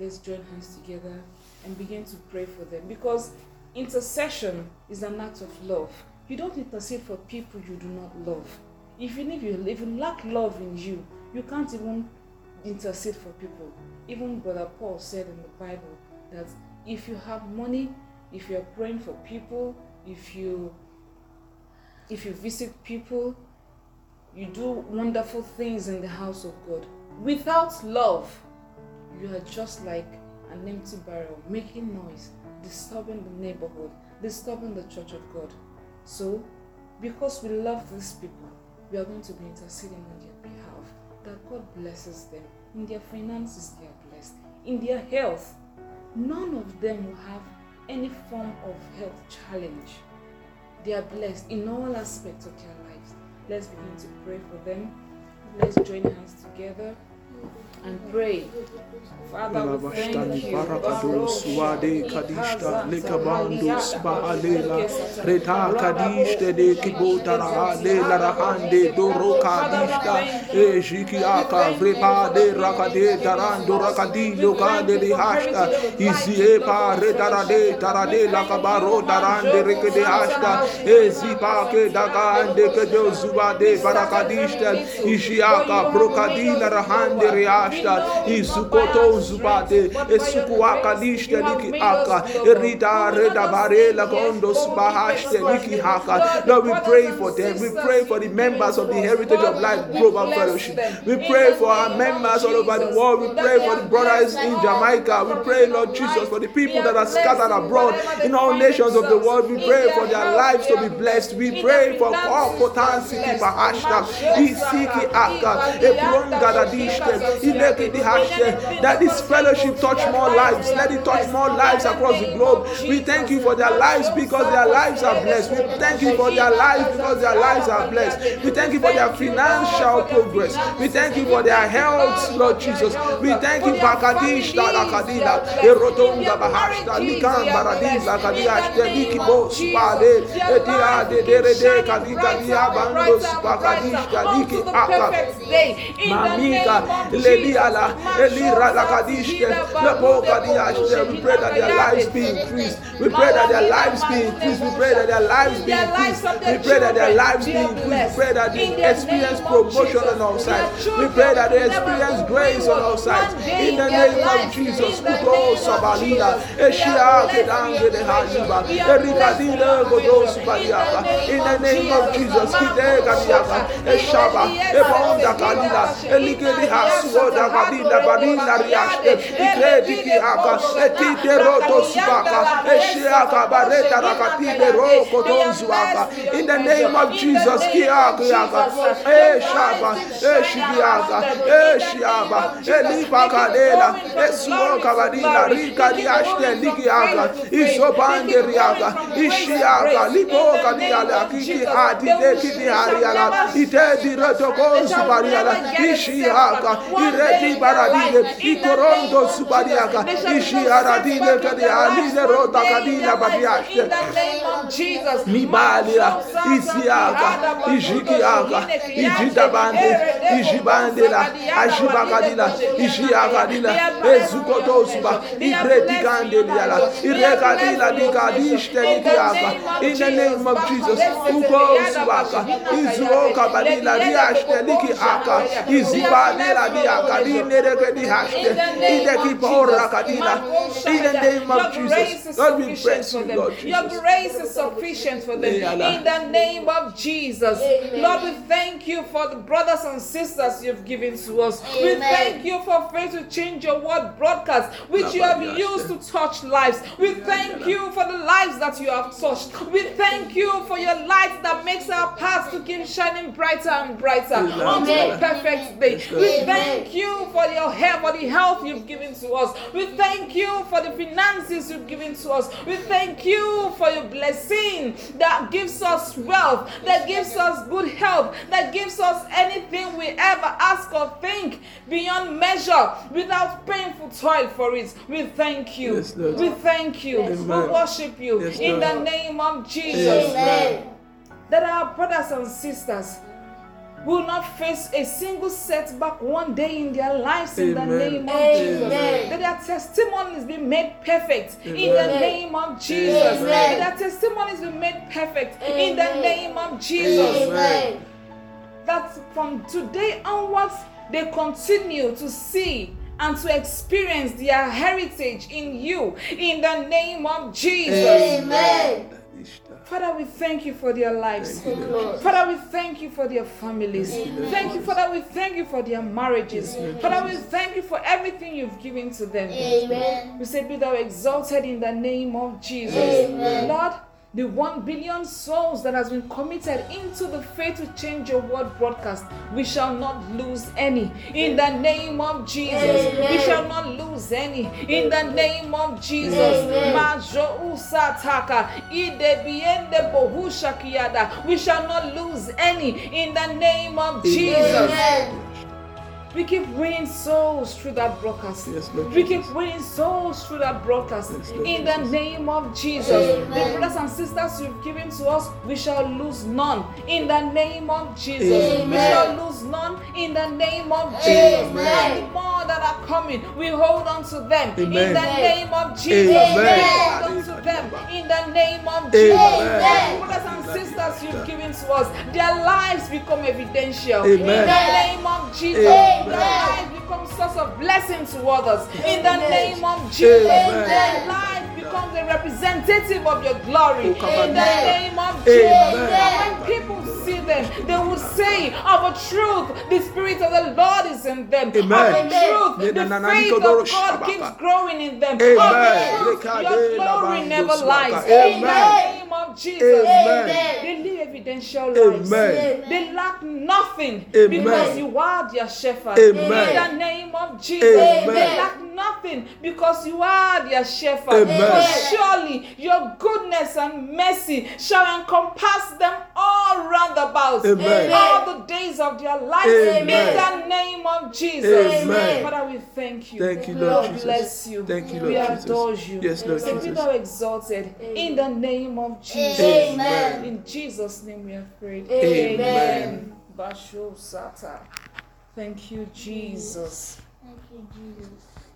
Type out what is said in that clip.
let's join hands together and begin to pray for them because intercession is an act of love. You don't intercede for people you do not love. Even if you, even lack love in you, you can't even intercede for people. Even Brother Paul said in the Bible that if you have money, if you're praying for people, if you if you visit people, you do wonderful things in the house of God. Without love, you are just like an empty barrel, making noise, disturbing the neighborhood, disturbing the church of God. So, because we love these people, we are going to be interceding on their behalf that God blesses them. In their finances, they are blessed. In their health, none of them will have any form of health challenge. They are blessed in all aspects of their lives. Let's begin to pray for them. Let's join hands together and pray. Father, we thank you. Barakados Wade Kadishta Lekabandos Baalela Reta Kadishte de Kibotara Lela Rahande Doro Kadishta. Ejikiaka Vrepa de Rakade Darando Rakadi Lokade de Hashta. Iziepa Retarade Tarade Lakabaro Darande Rekede Hashta. Ezipa Ke Dagande Kedo Zubade Barakadishta Ishiaka Brokadila Rahande Izukoto Zubade Esukuaka Lishte Liki Aka. Erita Reda Barela Gondos Bahashte Liki Haka. Lord we pray for them. We pray for the members of the Heritage of Life Global Fellowship. we pray for our members all over the world. We pray for the brothers in Jamaica. We pray Lord Jesus for the people that are scattered abroad in all nations of the world. We pray for their lives to be blessed. We pray for all Kotansiki Bahashta Isiki Aka Ebronga Dadishte Ileki Dihashte that this fellowship touch more lives. Let it touch more lives across the globe. We thank you for their lives because their lives are blessed. We thank you for their lives because their lives are blessed. We thank you for their financial progress. We thank you for their health Lord Jesus. We thank you Bakadishta Lakadila Erotonga Bahashta Likan Baradila Kadiyashte Likibo Spade Etia de Derede Kadikadia Bandos Bakadishta Liki Aka Mamika Leliala Elira Lakadishte Lepoka Diashte we pray that their lives be increased. We pray that their lives be increased. We pray that their lives be increased. We pray that their lives be increased. We pray that they experience promotion on all sides we pray that they experience grace on all sides in the name of Jesus Kuto Sabalina Eshia Kedange de Hajiba Erikadina Godo in the name of Jesus Kide Gadiaka Eshaba Ebonda Kalila Eligedi Hasuoda Kadina Barina Riashte Ikredi Kiaka Etite Roto Subaka Eshiaka Bareta Rakatine Roko Donzuaka in the name of Jesus Kiaka Yaka Eshaba Eshibiaka Eshiaba Elipa Kadela Esuoka Badina Rika Diashte Ligiaka Isobande Riaka Ishiaka Lipoka Diala Kiki Adi Dekidi Hariala Itedi Rotoko Subariala Ishiaka Ireti Baradine Ikorondo Subariaka Ishiaradine Kadialine Rota Kadina Badiashte In the name of Jesus. Mibalia, Isiaka, Ijikiaka, Ijidabande, Ijibandela, Ajibakadila, Ijiakadila, Ezukotosuba, Ibretikandeliala, Irekadila, Dikadishtelikiaka, in the name of Jesus, Ukosubaka, Izuoka Badila, Riashtelikiaka, Izibadela, Diakadine, Hashte, Idekipora Kadila, in the name of Jesus, God we praise you, Lord Your Jesus. grace is sufficient for them. In the name of Jesus. Lord, we thank you for the brothers and sisters you've given to us. We thank you for faith to change your world broadcast, which you have used to touch lives. We thank you for the lives that you have touched. We thank you for your light that makes our paths to keep shining brighter and brighter until the perfect day. We thank you for your health, for the health you've given to us. We thank you for the finances you've given to us. We thank you for your blessing that gives us wealth, that gives us good health, that gives us anything we ever ask or think beyond measure without painful toil for it. We thank you. Yes, we thank you. We worship you Yes, in the name of Jesus. Amen. That our brothers and sisters will not face a single setback one day in their lives in the name of Amen. Jesus. That their testimonies be made perfect in the name of Jesus. Amen. That their testimonies be made perfect in the name of Jesus. Amen. That from today onwards they continue to see and to experience their heritage in you in the name of Jesus. Amen. Father, we thank you for their lives. Thank oh you, Lord. Father, we thank you for their families. Amen. Thank you, Father. We thank you for their marriages. Father, we thank you for everything you've given to them. Amen. We say, Be thou exalted in the name of Jesus. Amen. Lord, the one billion souls that has been committed into the faith to change your world broadcast, we shall not lose any. In the name of Jesus, Amen. we shall not lose any. In the name of Jesus, Amen. Majo usataka, ide biende bohusha kiada. we shall not lose any. In the name of Jesus. Amen. We keep winning souls through that broadcast. Yes, Lord we keep winning souls through that broadcast. Yes, Lord In the name of Jesus. Amen. The brothers and sisters you've given to us, we shall lose none. In the name of Jesus. Amen. We shall lose none. In the name of Jesus. Amen. And more that are coming, we hold on to them. In the name of Jesus. Amen. We hold on to them. In the name of Jesus. Amen. Brothers and sisters you've given to us, their lives become evidential. Amen. In the name of Jesus. Amen. Their lives become source of blessing to others. In the name of Jesus. Amen. Their life becomes a representative of your glory. Oh, In the name of Jesus. Amen. When people see them, they will say, Of a truth, the Spirit of the Lord is in them. Amen. Of a truth, Amen. the faith of God keeps growing in them. Of Amen. a truth, your glory never lies. In Amen. Name of Jesus. Amen. They live evidential lives. Amen. They lack nothing Amen. because you are their shepherd. Amen. In the name of Jesus, Amen. they lack nothing because you are their shepherd. Amen. For surely your goodness and mercy shall encompass them all round about. Amen. All the days of their life. Amen. In the name of Jesus. Amen. Father, we thank you. Thank you, Lord Lord Jesus. bless you. Thank you, we Lord adore you. Yes, Lord So be Jesus. thou exalted in the name of Jesus. Amen. In Jesus' name we have prayed. Amen. Basho Sata. Thank you, Jesus. Thank you, Jesus.